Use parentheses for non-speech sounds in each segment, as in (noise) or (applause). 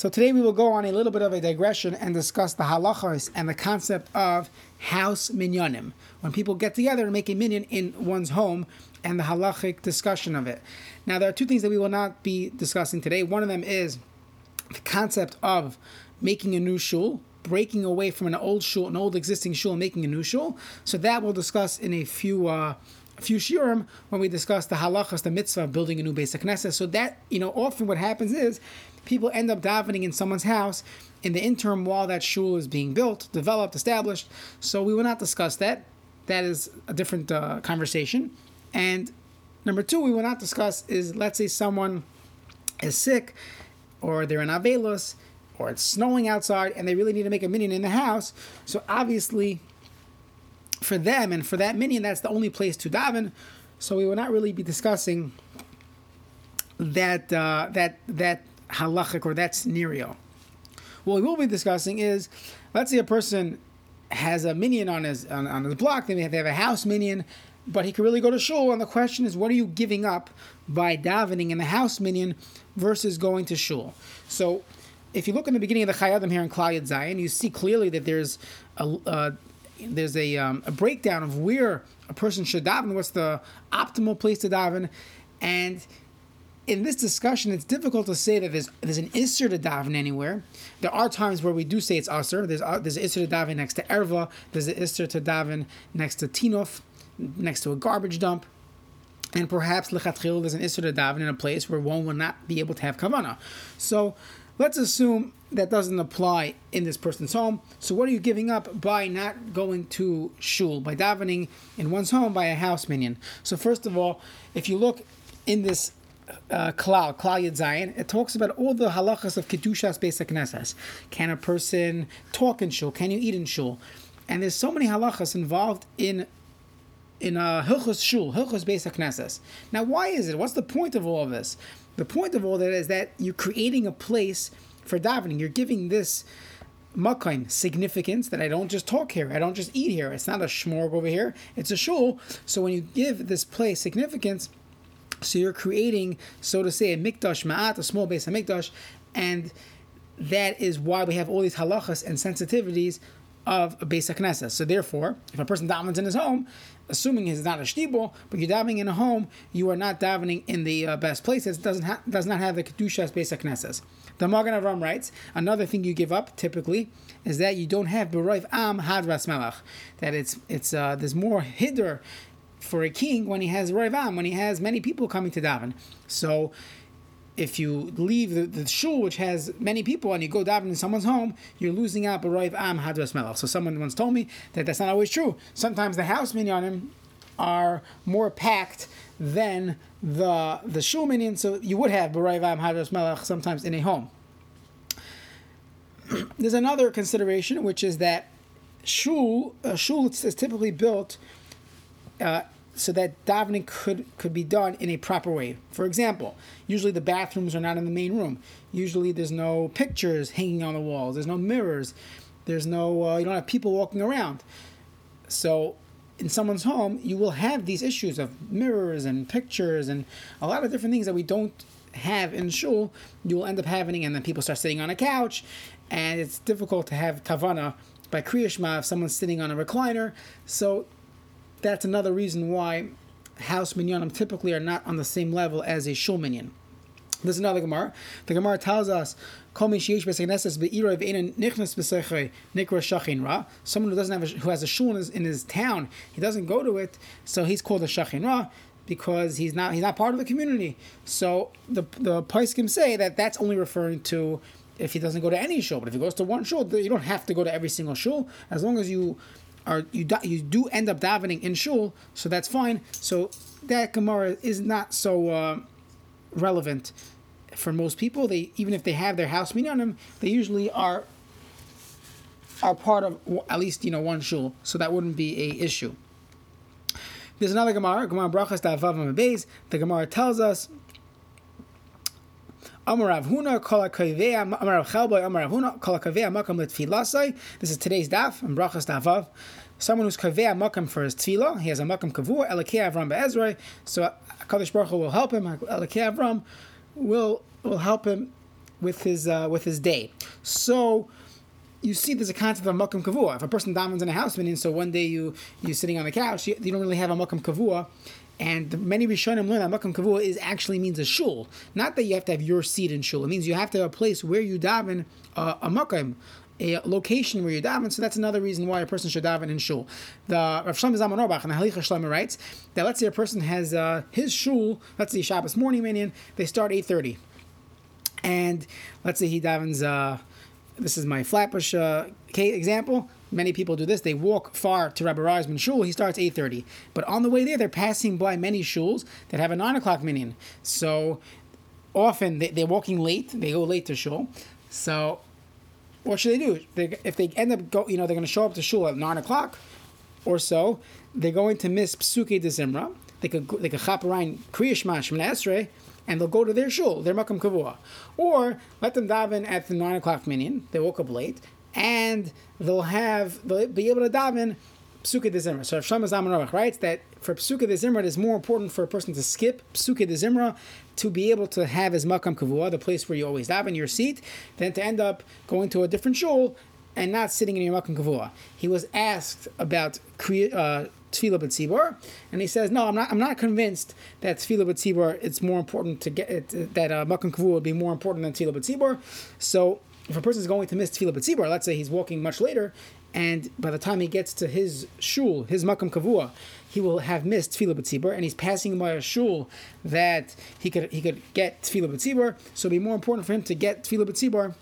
So today we will go on a little bit of a digression and discuss the halachas and the concept of house minyanim. When people get together and make a minyan in one's home and the halachic discussion of it. Now there are two things that we will not be discussing today. One of them is the concept of making a new shul, breaking away from an old shul, an old existing shul, and making a new shul. So that we'll discuss in a few uh, few shiurim when we discuss the halachas, the mitzvah of building a new basic knesset. So that you know, often what happens is people end up davening in someone's house in the interim while that shul is being built, developed, established. So we will not discuss that. That is a different uh, conversation. And number two, we will not discuss is let's say someone is sick, or they're in Avelos, or it's snowing outside, and they really need to make a minyan in the house. So obviously for them and for that minyan, that's the only place to daven. So we will not really be discussing that uh, that that halachic or that scenario. What we will be discussing is, let's say a person has a minyan on his on, on his block. They have, they have a house minyan, but he could really go to shul. And the question is, what are you giving up by davening in the house minyan versus going to shul? So, if you look in the beginning of the Chayei Adam here in Klal Zion, you see clearly that there's a, uh, there's a, um, a breakdown of where a person should daven, what's the optimal place to daven, and in this discussion, it's difficult to say that there's there's an isser to daven anywhere. There are times where we do say it's assur. There's uh, there's an to daven next to erva. There's an isser to daven next to tinof, next to a garbage dump. And perhaps lechatchil there's an isser to daven in a place where one will not be able to have kavana. So let's assume that doesn't apply in this person's home. So what are you giving up by not going to shul, by davening in one's home by a house minyan? So first of all, if you look in this uh, Klal, Klal Yud Zayin, it talks about all the halachas of Kedushas Beis Knesses. Can a person talk in shul? Can you eat in shul? And there's so many halachas involved in in uh, Hilchos Shul, Hilchos Beis Knesses. Now, why is it? What's the point of all of this? The point of all that is that you're creating a place for davening. You're giving this makayim significance that I don't just talk here, I don't just eat here. It's not a shmorg over here, it's a shul. So when you give this place significance, so you're creating, so to say, a mikdash ma'at, a small base of mikdash, and that is why we have all these halachas and sensitivities of a basic knesset. So therefore, if a person davens in his home, assuming he's not a shtibel, but you're davening in a home, you are not davening in the uh, best places. It doesn't ha- does not have the kedushas basic knesses. The Magen Avram writes, another thing you give up typically is that you don't have beroiv am hadras melach. That it's it's uh, there's more hider for a king when he has roivam, when he has many people coming to daven. So if you leave the, the shul which has many people and you go daven in someone's home, you're losing out beroiv am hadras melach. So someone once told me that that's not always true. Sometimes the house minyanim are more packed than the the shul minyan. So you would have beroiv am hadras melach sometimes in a home. (clears throat) There's another consideration, which is that shul uh, shul is typically built uh, so that davening could could be done in a proper way. For example, usually the bathrooms are not in the main room. Usually there's no pictures hanging on the walls. There's no mirrors. There's no uh, you don't have people walking around. So in someone's home, you will have these issues of mirrors and pictures and a lot of different things that we don't have in shul. You will end up having, and then people start sitting on a couch, and it's difficult to have kavana by kriyashma if someone's sitting on a recliner. So that's another reason why house minyanim typically are not on the same level as a shul minyan. There's another Gemara. The Gemara tells us, Someone who doesn't have a, who has a shul in his, in his town, he doesn't go to it, so he's called a shachin ra because he's not he's not part of the community. So the the Paiskim say that that's only referring to if he doesn't go to any shul. But if he goes to one shul, you don't have to go to every single shul as long as you are you you do end up davening in shul, so that's fine. So that Gemara is not so uh, relevant for most people. They even if they have their house minyanim, they usually are are part of at least you know one shul, so that wouldn't be a issue. There's another Gemara, Gemara Brachas Daf Vav Beis. The Gemara tells us This is today's daf and brachas daf vav. Someone who's kaveh makam for his tefillah, he has a makam kavua Elakei Avram be'ezrei. So Kadosh Baruch Hu will help him. Elakei Avram will will help him with his uh, with his day. So you see there's a concept of makam kavua. If a person davens in a house meaning so one day you you're sitting on the couch, you, you don't really have a makam kavua. And many Rishonim learn that makam kavua is actually means a shul. Not that you have to have your seat in shul. It means you have to have a place where you daven uh, a makam, a location where you daven. So that's another reason why a person should daven in shul. The Rav Shlomo Zalman Auerbach in the Halichos Shlomo writes that let's say a person has uh, his shul. Let's say Shabbos morning minyan. They start eight thirty, and let's say he davens. Uh, this is my Flatbush uh, example. Many people do this. They walk far to Rabbi Reisman shul. He starts 8.30. But on the way there, they're passing by many shuls that have a 9 o'clock minyan. So often they, are walking late. They go late to shul. So what should they do? They, if they end up, go, you know, they're going to show up to shul at 9 o'clock or so, they're going to miss Psuke de Zimra. They could, they could chop around Kriyash Mash Esrei, and they'll go to their shul, their makam kavua, or let them daven at the nine o'clock minyan. They woke up late, and they'll have they'll be able to daven psuke de zimra. So Shlomo Zalman writes that for psuke de zimra, it is more important for a person to skip psuke de zimra to be able to have his makam kavua, the place where you always daven your seat, than to end up going to a different shul and not sitting in your makam kavua. He was asked about uh, tefillah b'tzibor, and he says, no, I'm not. I'm not convinced that tefillah b'tzibor it's more important to get it, that uh, kavua would be more important than tefillah b'tzibor. So if a person is going to miss tefillah b'tzibor, let's say he's walking much later, and by the time he gets to his shul, his makam kavua, he will have missed tefillah b'tzibor, and he's passing by a shul that he could he could get tefillah b'tzibor. So it'd be more important for him to get tefillah b'tzibor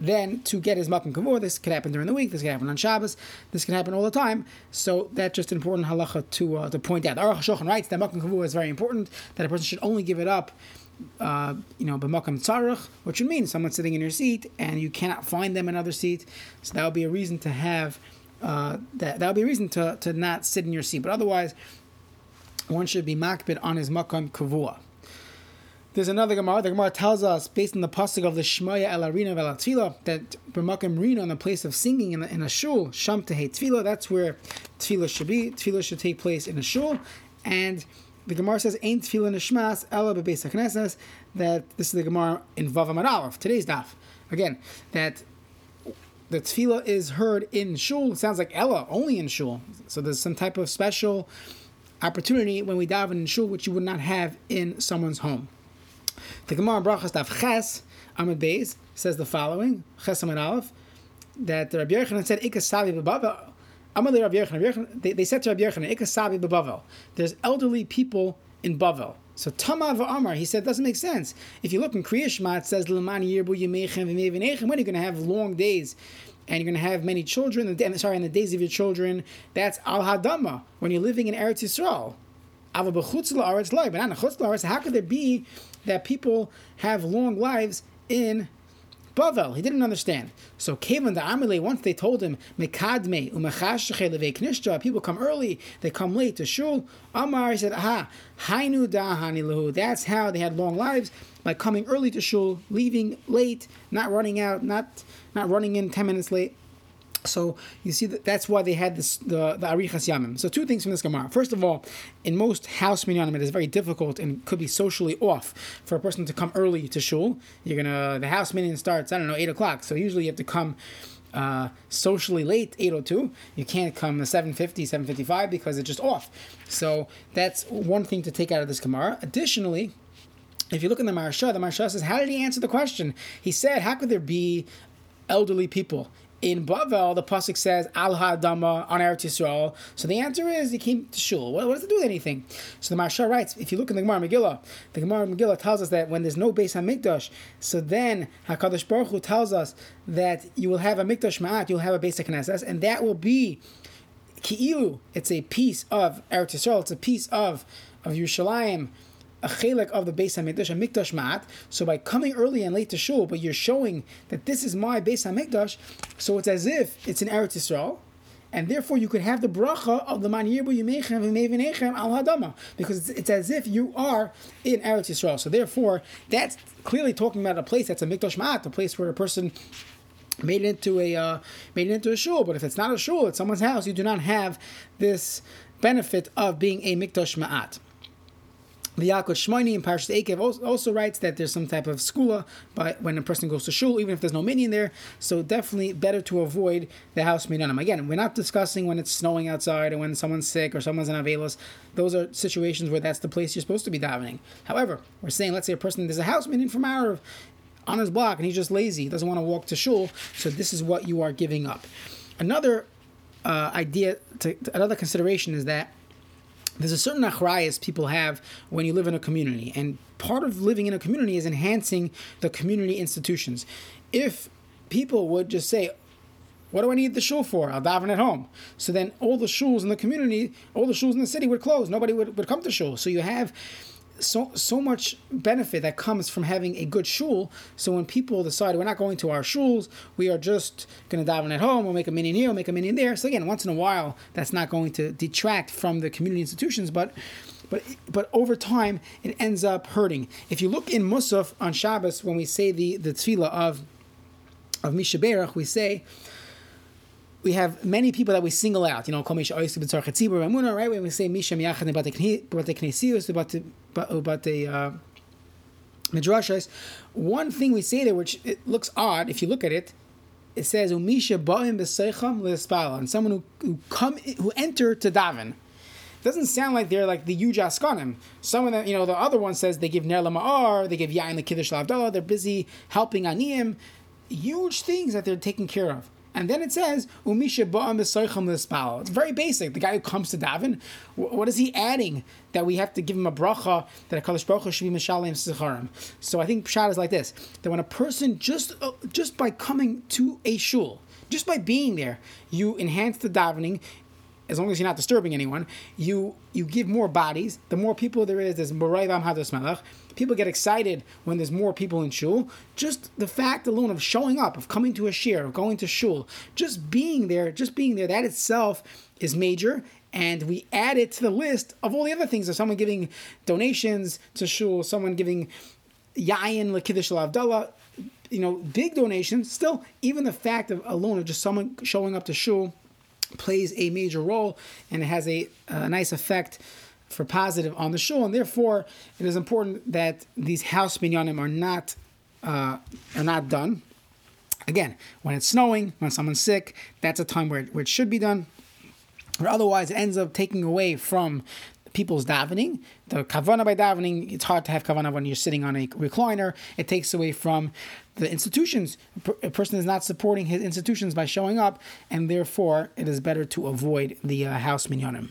than to get his makom kavua. This could happen during the week. This could happen on Shabbos. This can happen all the time. So that's just an important halacha to uh, to point out. Aruch Shulchan writes that makom kavua is very important. That a person should only give it up. Uh, you know, b'makam tzarich, which would mean someone sitting in your seat and you cannot find them another seat. So that would be a reason to have uh, that. That would be a reason to, to not sit in your seat. But otherwise, one should be makpid on his makam kavua. There's another Gemara. The Gemara tells us, based on the pasuk of the Shmaya El Arina Vel Tefillah, that b'makim rina, in the place of singing in, the, in a shul, sham tehei tefillah. That's where tefillah should be. Tefillah should take place in a shul, and the Gemara says, "Ain't tefillah nishmas ella bebeis hakneses." That this is the Gemara in Vav Aleph, today's daf. Again, that the tefillah is heard in shul. It sounds like ella only in shul. So there's some type of special opportunity when we daven in shul, which you would not have in someone's home. The Gemara Brachas Daf Ches Amid Beis says the following: Ches Amid that Rabbi Yochanan said Ikas Savi Bebavel. Amalei Rabbi Yochanan. They, said to Rabbi Yochanan Ikas Savi Bebavel. There's elderly people in Bavel. So Tamav Amar, he said, doesn't make sense. If you look in Kriyashma, it says Lemani Yirbu Yemechem V'Mevinechem. When are you going to have long days? and you're going to have many children. Sorry, in the days of your children, that's al hadama when you're living in Eretz Yisrael. But not in How could there be that people have long lives in Bavel. He didn't understand. So Kavan the Amile, once they told him, Mekadme, people come early, they come late to Shul. Amar said, Aha, Hainu Dahani That's how they had long lives, by coming early to Shul, leaving late, not running out, not not running in ten minutes late. So you see that that's why they had this the the arichas yamim. So two things from this gemara. First of all, in most house minyanim, it is very difficult and could be socially off for a person to come early to shul. You're gonna the house minyan starts I don't know eight o'clock, so usually you have to come. Uh, socially late 802 you can't come 750 755 because it's just off so that's one thing to take out of this gemara additionally if you look in the Maharsha, the Maharsha says, How did he answer the question? He said, How could there be elderly people in Bavel, the pasuk says Al Hadama on Eretz Yisrael. So the answer is he came to shul. What, what, does it do with anything? So the Maharsha writes, if you look in the Gemara Megillah, the Gemara Megillah tells us that when there's no base on Mikdash, so then Hakadosh Baruch Hu tells us that you will have a Mikdash Ma'at, you'll have a base Knesset, and that will be Ki'ilu. It's a piece of Eretz Yisrael. It's a piece of of Yerushalayim a chelek of the Beis Hamikdash, a Mikdash mat. So by coming early and late to shul, but you're showing that this is my Beis Hamikdash, so it's as if it's in Eretz Yisrael. And therefore, you could have the bracha of the man yirbu yimechem v'mevinechem al hadama because it's, it's, as if you are in Eretz Yisrael. So therefore, that's clearly talking about a place that's a mikdash mat, a place where a person made it into a uh, made it into a shul. But if it's not a shul, it's someone's house. You do not have this benefit of being a mikdash ma'at. The Yaakov Shmoini in Parashat Ekev also writes that there's some type of segulah but when a person goes to shul, even if there's no minyan there. So definitely better to avoid the house minyanim. Again, we're not discussing when it's snowing outside or when someone's sick or someone's in avelos. Those are situations where that's the place you're supposed to be davening. However, we're saying let's say a person there's a house minyan from Arab on his block and he's just lazy, doesn't want to walk to shul. So this is what you are giving up. Another uh, idea, to, another consideration is that there's a certain achrayas people have when you live in a community, and part of living in a community is enhancing the community institutions. If people would just say, what do I need the shul for? I'll daven at home. So then all the shuls in the community, all the shuls in the city would close. Nobody would, would come to shul. So you have so so much benefit that comes from having a good shul. So when people decide we're not going to our shuls, we are just going to daven at home. We'll make a minyan here, make a minyan there. So again, once in a while, that's not going to detract from the community institutions, but. But, but over time, it ends up hurting. If you look in Musaf on Shabbos, when we say the, the tefillah of, of Mishaberach, we say, we have many people that we single out. You know, right? When we say Misha Miyachad Bate Knesius, about the uh, Midrashas, one thing we say there, which it looks odd if you look at it, it says Umisha Ba'im B'Seicham L'Espala, and someone who, who come who enter to daven. It doesn't sound like they're like the huge askanim. Some of them, you know, the other one says they give Ner Lama'ar, they give Yain the Kiddush Lavdallah, they're busy helping Aniyim. Huge things that they're taking care of. And then it says, Umisha ba'am. It's very basic. The guy who comes to daven, what is he adding that we have to give him a bracha that a Kadosh Baruch Hu should be mishalim sicharim? So I think pshat is like this: that when a person just uh, just by coming to a shul, just by being there, you enhance the davening, as long as you're not disturbing anyone, you you give more bodies. The more people there is, there's Melech. People get excited when there's more people in shul. Just the fact alone of showing up, of coming to a shir, of going to shul, just being there, just being there, that itself is major. And we add it to the list of all the other things. Of someone giving donations to shul, someone giving yayin lekiddush Abdullah, you know, big donations. Still, even the fact of alone of just someone showing up to shul plays a major role and it has a, a nice effect for positive on the shul, and therefore it is important that these house minyanim are not uh, are not done. Again, when it's snowing, when someone's sick, that's a time where it, where it should be done. Or otherwise, it ends up taking away from people's davening. The kavana by davening, it's hard to have kavana when you're sitting on a recliner. It takes away from the institutions. A person is not supporting his institutions by showing up, and therefore it is better to avoid the uh, house minyanim.